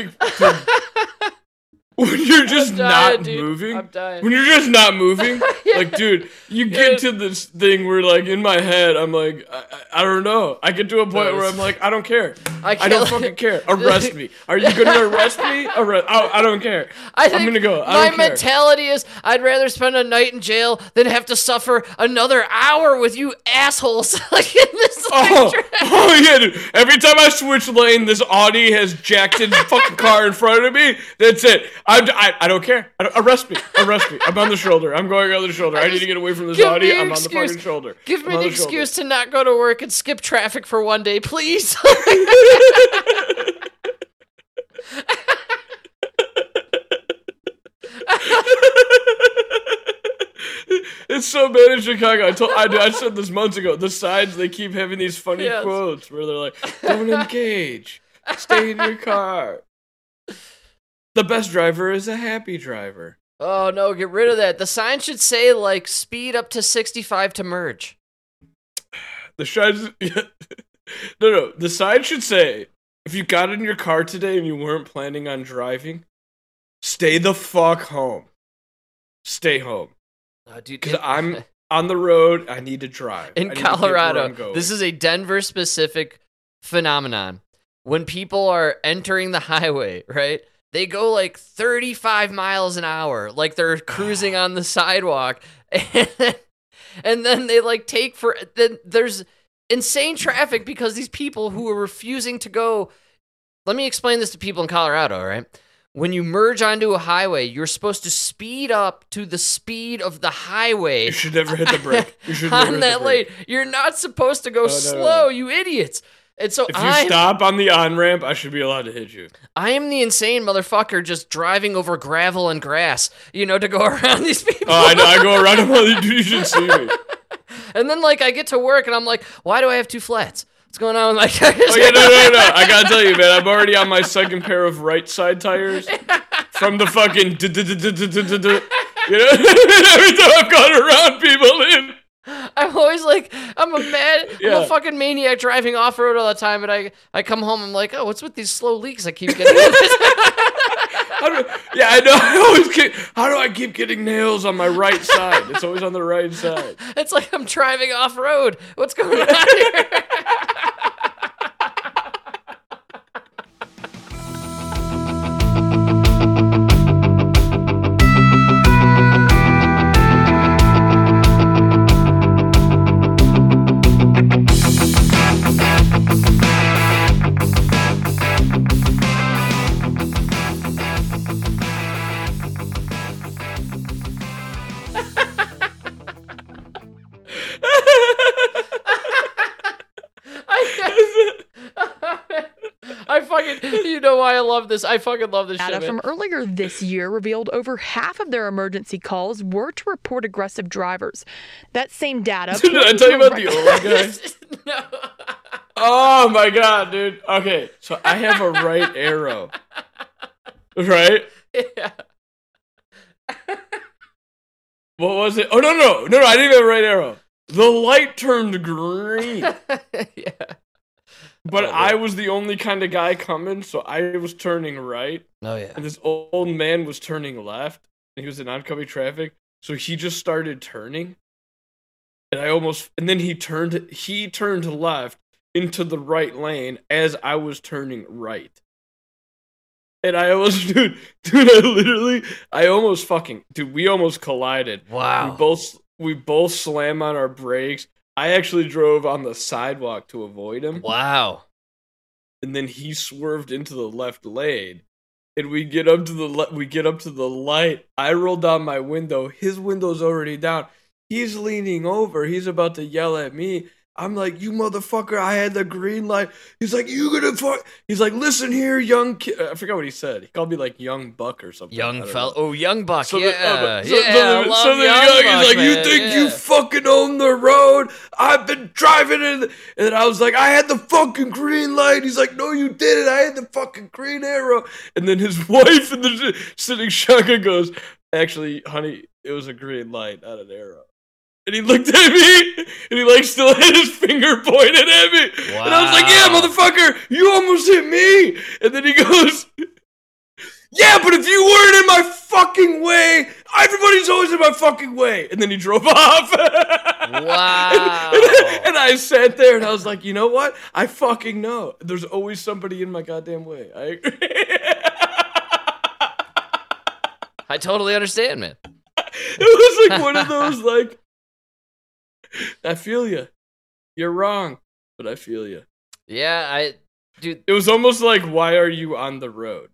when you're just dying, not dude. moving, when you're just not moving, Yeah. like, dude, you Yeah. get to this thing where, like, in my head, I'm like, I, I don't know. I get to a point where I'm like, I don't care. I I, don't fucking care. Arrest me. Are you gonna arrest me? Arrest? I, I don't care. I I'm gonna go. I my mentality is I'd rather spend a night in jail than have to suffer another hour with you assholes like in this Oh, picture. oh yeah, dude. Every time I switch lane, this Audi has jacked in the fucking car in front of me. That's it. I, I, I don't care. I don't, arrest me. Arrest me. I'm on the shoulder. I'm going on the shoulder. I, need to get away from this Audi. I'm on the fucking shoulder. Give I'm me an the shoulder. excuse to not go to work and skip traffic for one day, please. it's so bad in Chicago. I told I, I said this months ago. The signs they keep having these funny Yes. quotes where they're like, "Don't engage. Stay in your car." The best driver is a happy driver. oh no, get rid of that. The sign should say like speed up to 65 to merge. The sign, no, no. The sign should say, if you got in your car today and you weren't planning on driving, stay the fuck home. Stay home, Oh, dude, because I'm on the road. I need to drive in need to get where Colorado. This is a Denver specific phenomenon. when people are entering the highway, right? They go like 35 miles an hour, like they're cruising on the sidewalk. And then, and then they like take for then there's insane traffic because these people who are refusing to go. Let me explain this to people in Colorado, right? When you merge onto a highway, you're supposed to speed up to the speed of the highway You should never hit the brake. You should never on that lane. You're not supposed to go oh, no, no, slow, no. you idiots. And so If you I'm, stop on the on ramp, I should be allowed to hit you. I am the insane motherfucker just driving over gravel and grass, you know, to go around these people. Oh, I know. I go around them. You should see me. and then like I get to work and I'm like, why do I have two flats? What's going on tires? Oh yeah, no, no, no. I gotta tell you, man. I'm already on my second pair of right side tires from the fucking. You know, every time I've gone around people in. I'm always like, I'm a mad, I'm a fucking maniac driving off road all the time, and I I come home, I'm like, oh, what's with these slow leaks I keep getting? Yeah, I know. I always keep. How do I keep getting nails on my right side? It's always on the right side. it's like I'm driving off road. What's going on here? Why I love this? I fucking love this Data shit. from earlier this year revealed over half of their emergency calls were to report aggressive drivers. That same data. Did I tell you about the old guy? no. Oh my god, dude. Okay, so I have a right arrow. Right? Yeah. What was it? Oh no no no no! I didn't have a right arrow. The light turned green, yeah. But Oh, I was the only kind of guy coming, so I was turning right, Oh yeah. and this old man was turning left, and he was in oncoming traffic, so he just started turning, and I almost, and then he turned, he turned left into the right lane as I was turning right. And I almost, dude, dude, I literally, I almost fucking, dude, we almost collided. Wow. We both we both slam on our brakes. I actually drove on the sidewalk to avoid him, Wow. and then he swerved into the left lane. And we get up to the le- we get up to the light. I roll down my window. His window's already down. He's leaning over. He's about to yell at me. I'm like, "You motherfucker! I had the green light." He's like, "You gonna fuck?" He's like, "Listen here, young kid." I forgot what he said. He called me like young buck or something. Young fella. Oh, young buck. So yeah. Oh, the- so- yeah. so the- so the young young- buck, he's like, you man, think you fucking own the road? I've been driving in, and then I was like, I had the fucking green light. He's like, no, you didn't. I had the fucking green arrow. And then his wife in the sitting shotgun goes, actually, honey, it was a green light, not an arrow. And he looked at me, and he like still had his finger pointed at me. And I was like, yeah, motherfucker, you almost hit me. And then he goes, yeah, but if you weren't in my fucking way, everybody's always in my fucking way. And then he drove off. Wow. and, and I sat there and I was like, you know what? I fucking know. There's always somebody in my goddamn way. I. I totally understand, man. it was like one of those like, I feel you. You're wrong, but I feel you. Yeah, I, dude. It was almost like, why are you on the road?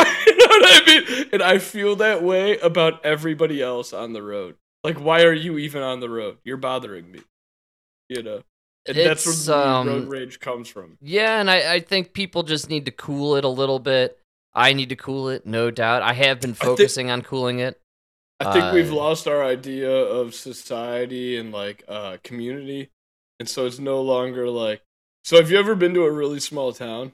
you know what I mean? And I feel that way about everybody else on the road. Like, why are you even on the road? You're bothering me. You know? And that's where the um, road rage comes from. Yeah, and I, I think people just need to cool it a little bit. I need to cool it, no doubt. I have been focusing on cooling it. I think we've Uh, lost our idea of society and like uh community. And so it's no longer like so have you ever been to a really small town?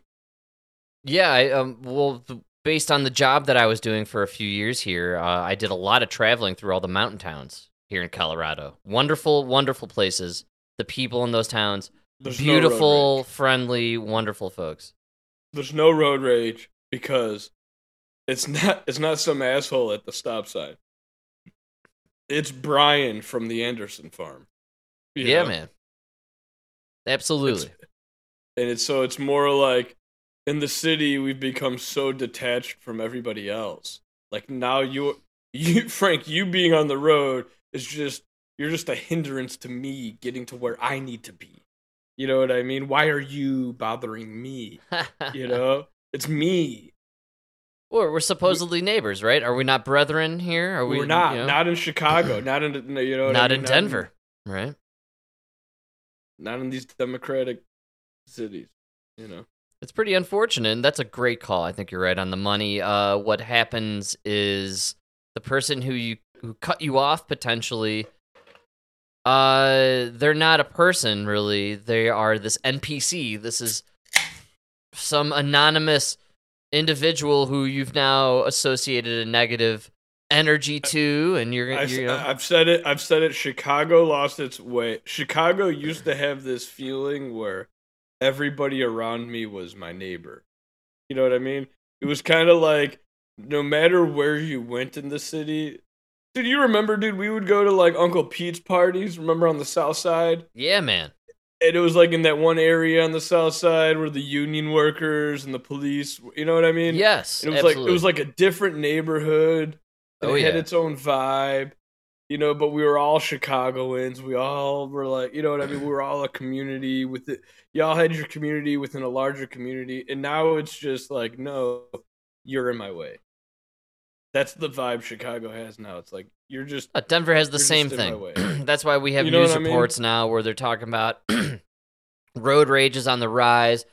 Yeah, I, um, well, based on the job that I was doing for a few years here, uh, I did a lot of traveling through all the mountain towns here in Colorado. Wonderful, wonderful places. The people in those towns, There's beautiful, rage. friendly, wonderful folks. There's no road rage because it's not it's not some asshole at the stop sign. It's Brian from the Anderson farm. yeah, know? man. Absolutely. and it's so it's more like in the city we've become so detached from everybody else. Like now you you Frank, you being on the road is just you're just a hindrance to me getting to where I need to be. You know what I mean? Why are you bothering me? You know? It's me. Or we're supposedly neighbors, right? Are we not brethren here? Are we? We're not. you know? Not in Chicago. Not in you know. what I not mean? in Denver, right? Not in these democratic cities. You know. It's pretty unfortunate, and that's a great call. I think you're right on the money. Uh, what happens is the person who you who cut you off potentially, uh, they're not a person really. They are this NPC. This is some anonymous individual who you've now associated a negative energy to, and you're, you know, I've said it. I've said it. Chicago lost its way. Chicago used to have this feeling where everybody around me was my neighbor. You know what I mean? It was kind of like no matter where you went in the city. Dude, you remember, dude? We would go to like Uncle Pete's parties. Remember on the South Side? yeah, man. And it was like in that one area on the South Side where the union workers and the police. You know what I mean? Yes, It was like it was like a different neighborhood. And Oh, it had its own vibe. You know, but we were all Chicagoans. We all were like, you know what I mean? We were all a community with it. Y'all had your community within a larger community, and now it's just like, no, you're in my way. That's the vibe Chicago has now. It's like you're just Uh, Denver has the same just in my way. thing. That's why we have You know news I mean? reports now where they're talking about road rage is on the rise.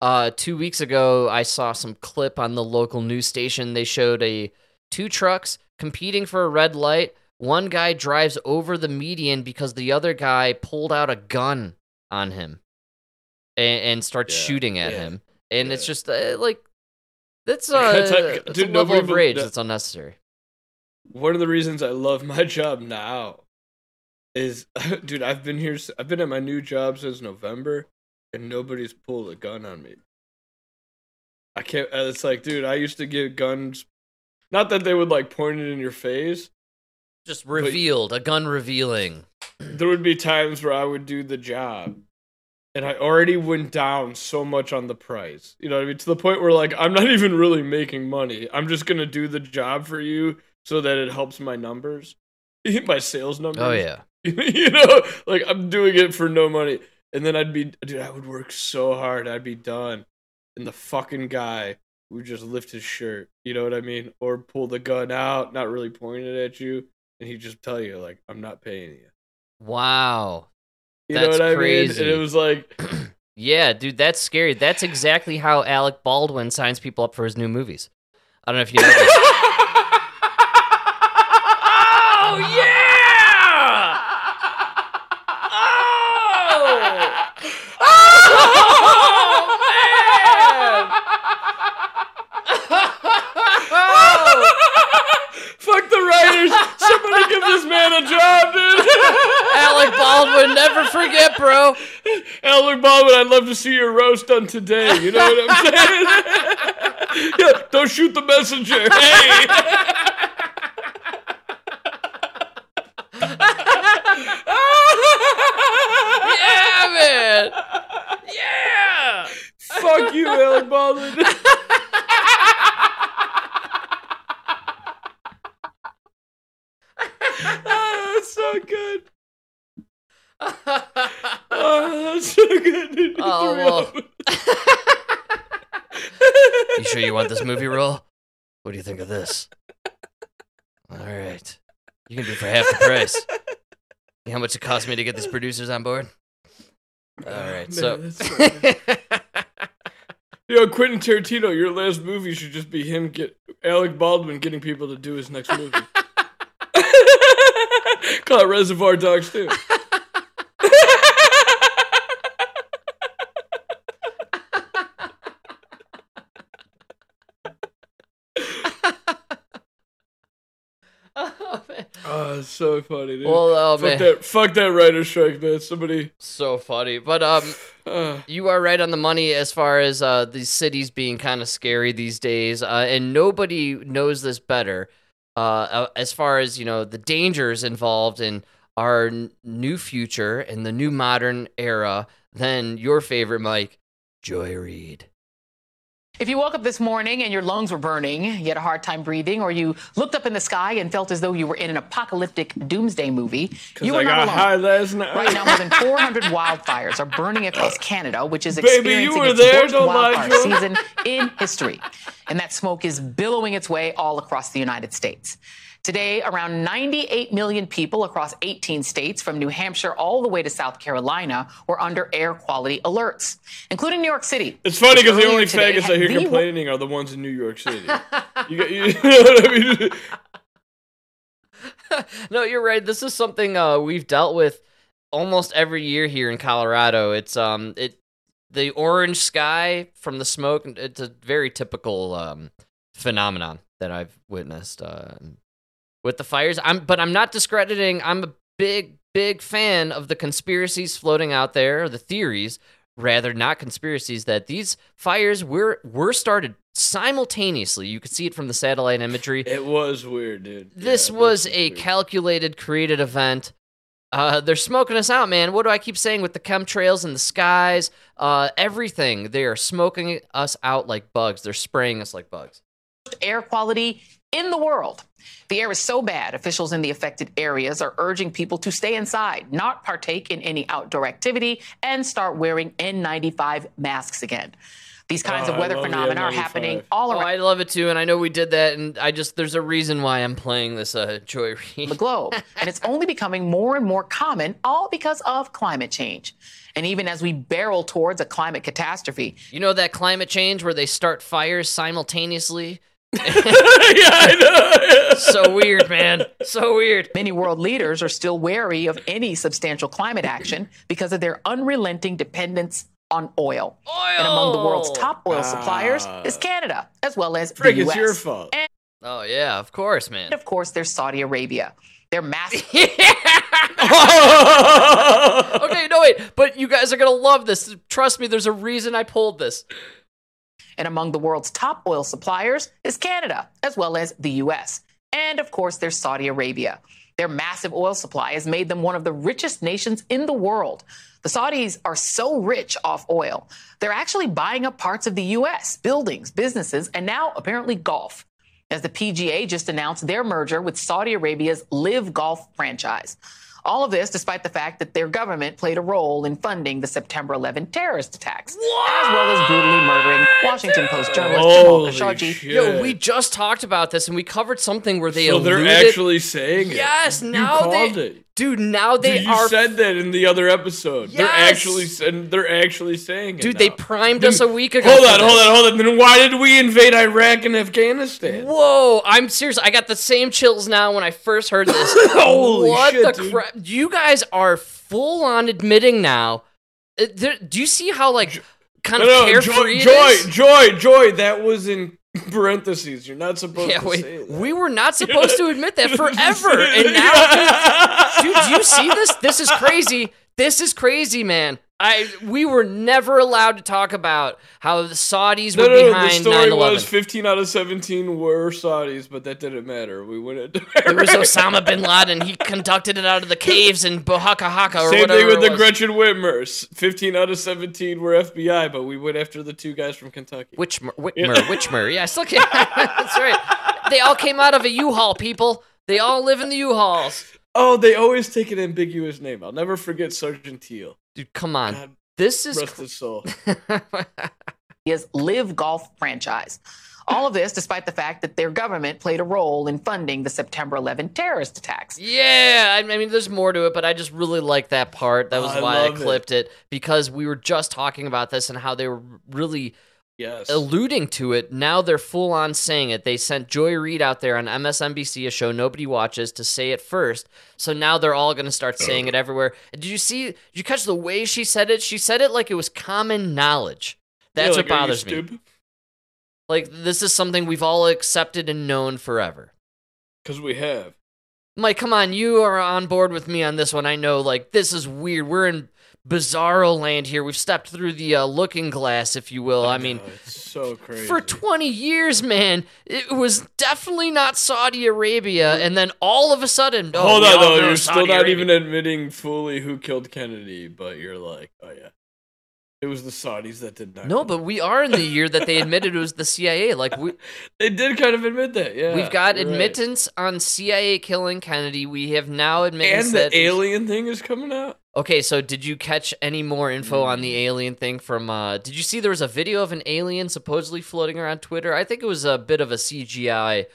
Uh, two weeks ago, I saw some clip on the local news station. They showed a two trucks competing for a red light. One guy drives over the median because the other guy pulled out a gun on him and, and starts Yeah, shooting at yeah, him. And it's just uh, like that's I uh, can't tell- it's dude, a level of rage that- that's unnecessary. one of the reasons I love my job now is, dude, I've been here. I've been at my new job since November, and nobody's pulled a gun on me. I can't. uh, It's like, dude, I used to get guns. Not that they would like point it in your face. Just revealed, a gun revealing. There would be times where I would do the job, and I already went down so much on the price. You know what I mean? To the point where like I'm not even really making money. I'm just gonna do the job for you so that it helps my numbers, my sales oh, numbers. Oh yeah. you know, like I'm doing it for no money. And then I'd be, dude, I would work so hard, I'd be done. And the fucking guy would just lift his shirt, you know what I mean? Or pull the gun out, not really point it at you. And he'd just tell you, like, I'm not paying you. Wow. You That's know what I mean? crazy. And it was like, Yeah, dude, that's scary. That's exactly how Alec Baldwin signs people up for his new movies. I don't know if you know this. oh, yeah! Oh! Fuck the writers! Somebody give this man a job, dude! Alec Baldwin, never forget, bro. Alec Baldwin, I'd love to see your roast done today. You know what I'm saying? yeah, don't shoot the messenger. Hey! Yeah, man. Yeah. Fuck you, Alec Baldwin. Oh, oh, that's so good. Oh, that's so good. You Oh, well. You sure you want this movie role? What do you think of this? All right. You can do it for half the price. You know how much it cost me to get these producers on board? All oh, right. Man, so that's so good. Yo, Quentin Tarantino, your last movie should just be him get Alec Baldwin getting people to do his next movie. Call it Reservoir Dogs too. oh. Oh, so funny, dude. Well, oh, fuck man. that, fuck that writer strike, man. Somebody, So funny. But um uh, you are right on the money as far as uh these cities being kind of scary these days. Uh and nobody knows this better. Uh uh, as far as, you know, the dangers involved in our n- new future and the new modern era than your favorite Mike, Joy Reid. If you woke up this morning and your lungs were burning, you had a hard time breathing, or you looked up in the sky and felt as though you were in an apocalyptic doomsday movie, you were I not alone. high last night. Right now, more than 400 wildfires are burning across Canada, which is Baby, experiencing were its there, worst wildfire season in history. And that smoke is billowing its way all across the United States. Today, around 98 million people across 18 states, from New Hampshire all the way to South Carolina, were under air quality alerts, including New York City. It's funny because the only today faggots I hear the complaining are the ones in New York City. you, got, you know what I mean? no, you're right. This is something uh, we've dealt with almost every year here in Colorado. It's um it the orange sky from the smoke. It's a very typical um, phenomenon that I've witnessed uh, with the fires. I'm but I'm not discrediting. I'm a big big fan of the conspiracies floating out there, or the theories rather not conspiracies that these fires were were started simultaneously. You could see it from the satellite imagery. It was weird, dude. This Yeah, was that's a weird. calculated, created event. Uh, they're smoking us out, man. What do I keep saying with the chemtrails in the skies? Uh, everything. They are smoking us out like bugs. They're spraying us like bugs. air quality in the world. The air is so bad, officials in the affected areas are urging people to stay inside, not partake in any outdoor activity, and start wearing N95 masks again. These kinds Oh, of weather phenomena are happening all Oh, around I love it too, and I know we did that, and I just there's a reason why I'm playing this uh, Joy Reid. the globe, and it's only becoming more and more common, all because of climate change. And even as we barrel towards a climate catastrophe, You know that climate change where they start fires simultaneously? So weird, man. So weird. Many world leaders are still wary of any substantial climate action because of their unrelenting dependence on oil. oil. And among the world's top oil suppliers Ah. is Canada, as well as Frick, the it's US. your fault. And Oh yeah, of course, man. And of course, there's Saudi Arabia. They're massive. okay, no wait, but you guys are gonna love this. Trust me, there's a reason I pulled this. And among the world's top oil suppliers is Canada, as well as the US. And of course, there's Saudi Arabia. Their massive oil supply has made them one of the richest nations in the world. The Saudis are so rich off oil, they're actually buying up parts of the US, buildings, businesses, and now apparently golf. As the PGA just announced their merger with Saudi Arabia's LIV Golf franchise. All of this despite the fact that their government played a role in funding the September 11 terrorist attacks, as well as brutally murdering Washington Post journalist Jamal Holy Khashoggi. shit. Yo, we just talked about this and we covered something where they so they're actually saying it. Yes, You now called they it. Dude, now they Dude, you are said that in the other episode. Yes. They're actually saying they're actually saying it. Dude, they primed Then- us a week ago. Hold on, hold on, hold on. Then why did we invade Iraq and Afghanistan? Whoa, I'm serious. I got the same chills now when I first heard this. Holy what shit, the crap? You guys are full on admitting now. Uh, do you see how like kind No, of no, carefree joy, joy, joy, joy. That was in parentheses. You're not supposed Yeah, to wait, say that. we were not supposed to admit that forever, and now, dude, dude, do you see this? This is crazy. This is crazy, man. I we were never allowed to talk about how the Saudis No, were no, no. The story 9/11. was 15 out of 17 were Saudis, but that didn't matter. We went into It was Osama bin Laden. He conducted it out of the caves in Bohaka Haka or Same thing with the. Gretchen Whitmers. 15 out of 17 were FBI, but we went after the two guys from Kentucky. Whitmer, Whitmer, Whitmer. Yeah, I still can't. That's right. They all came out of a U-Haul, people. They all live in the U-Hauls. Oh, they always take an ambiguous name. I'll never forget Sergeant Teal. Dude, come on. God This is rest his soul. is LIV Golf franchise. All of this despite the fact that their government played a role in funding the September 11 terrorist attacks. Yeah, I I mean, there's more to it, but I just really like that part. That was I why I love it. clipped it. because we were just talking about this and how they were really Yes. alluding to it. Now they're full on saying it. They sent Joy Reid out there on MSNBC, a show nobody watches, to say it first. So now they're all going to start saying it everywhere. Did you see? Did you catch the way she said it? She said it like it was common knowledge. That's Yeah, what like, you bothers me. Like this is something we've all accepted and known forever. Because we have. Mike, come on, you are on board with me on this one. I know, like, this is weird. We're in bizarro land here. We've stepped through the uh, looking glass, if you will. I, mean, know, it's so crazy. for 20 years, man, it was definitely not Saudi Arabia. And then all of a sudden, oh, Hold on, though. You're still not Arabia. even admitting fully who killed Kennedy, but you're like, oh, yeah. It was the Saudis that did not. No, but we are in the year that they admitted it was the CIA. Like we, they did kind of admit that. Yeah, we've got you're right. admittance on CIA killing Kennedy. We have now admitted and that the alien thing is coming out. Okay, so did you catch any more info on the alien thing from uh did you see there was a video of an alien supposedly floating around Twitter? I think it was a bit of a CGI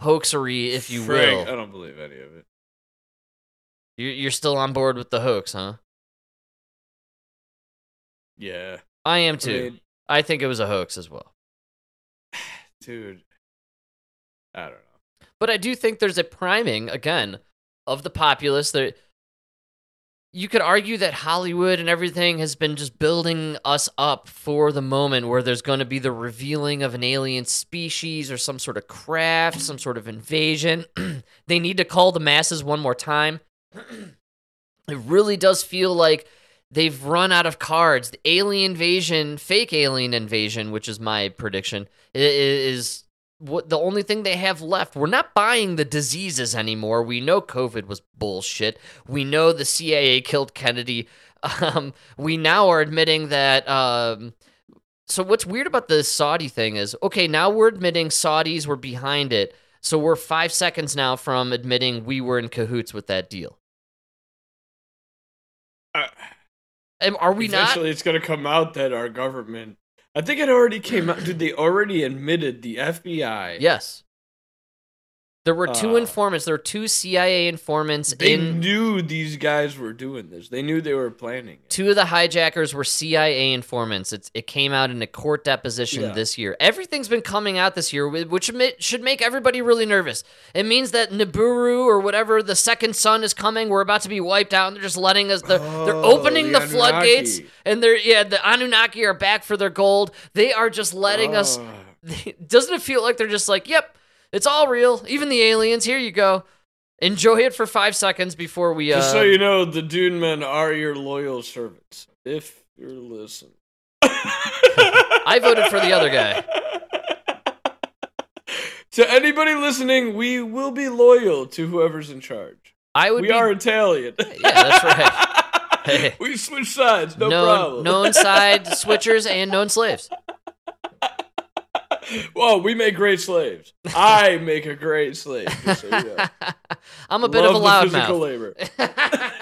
hoaxery, if you Frig, I don't believe any of it. You're, you're still on board with the hoax, huh? Yeah, I am too. mean- I think it was a hoax as well. dude. I don't know. But I do think there's a priming again of the populace that you could argue that Hollywood and everything has been just building us up for the moment where there's going to be the revealing of an alien species or some sort of craft, some sort of invasion. they need to call the masses one more time. it really does feel like they've run out of cards. The alien invasion, fake alien invasion, which is my prediction, is what the only thing they have left. We're not buying the diseases anymore. We know COVID was bullshit. We know the CIA killed Kennedy. Um, we now are admitting that. Um, so what's weird about the Saudi thing is, okay, now we're admitting Saudis were behind it. So we're five seconds now from admitting we were in cahoots with that deal. Uh, Are we not? Eventually, it's gonna come out that our government. I think it already came out. Dude, they already admitted the FBI. Yes. There were two Uh, informants. There were two CIA informants They in knew these guys were doing this. They knew they were planning. it. Two of the hijackers were CIA informants. It's, it came out in a court deposition Yeah. this year. Everything's been coming out this year, which should make everybody really nervous. It means that Nibiru or whatever the second sun is coming. We're about to be wiped out, and they're just letting us. They're, they're Oh, opening the the, floodgates, and they're yeah. The Anunnaki are back for their gold. They are just letting us. Oh. Doesn't it feel like they're just like, yep, it's all real. Even the aliens. Here you go. Enjoy it for five seconds before we. Uh, Just so you know, the Dude men are your loyal servants. If you're listening. I voted for the other guy. To anybody listening, we will be loyal to whoever's in charge. I would we be- are Italian. Yeah, that's right. Hey. we switch sides, no known, problem. known side switchers and known slaves. Whoa, we make great slaves. I make a great slave. so know. I'm a bit Love of a loudmouth. labor.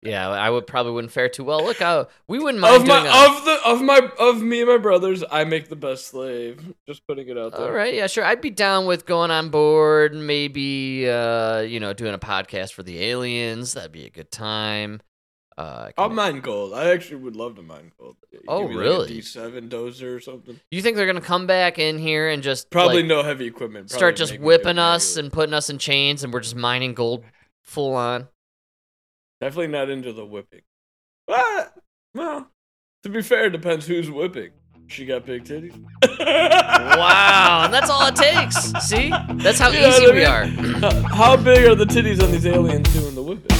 Yeah, I would probably wouldn't fare too well. Look, uh, we wouldn't mind Of my doing a- of the of my of me and my brothers, I make the best slave. Just putting it out there. All right, yeah, sure. I'd be down with going on board, maybe uh, you know, doing a podcast for the aliens. That'd be a good time. Uh, I'll mine gold. I actually would love to mine gold. You Oh, me, like, really? a D7 dozer or something. you think they're gonna come back in here and just Probably like, no heavy equipment. start just make me do whipping us and putting us in chains, and we're just mining gold full on? Definitely not into the whipping. But well, to be fair, it depends who's whipping. She got big titties. Wow, and that's all it takes. See, that's how know easy I we are. How big are the titties on these aliens doing the whipping?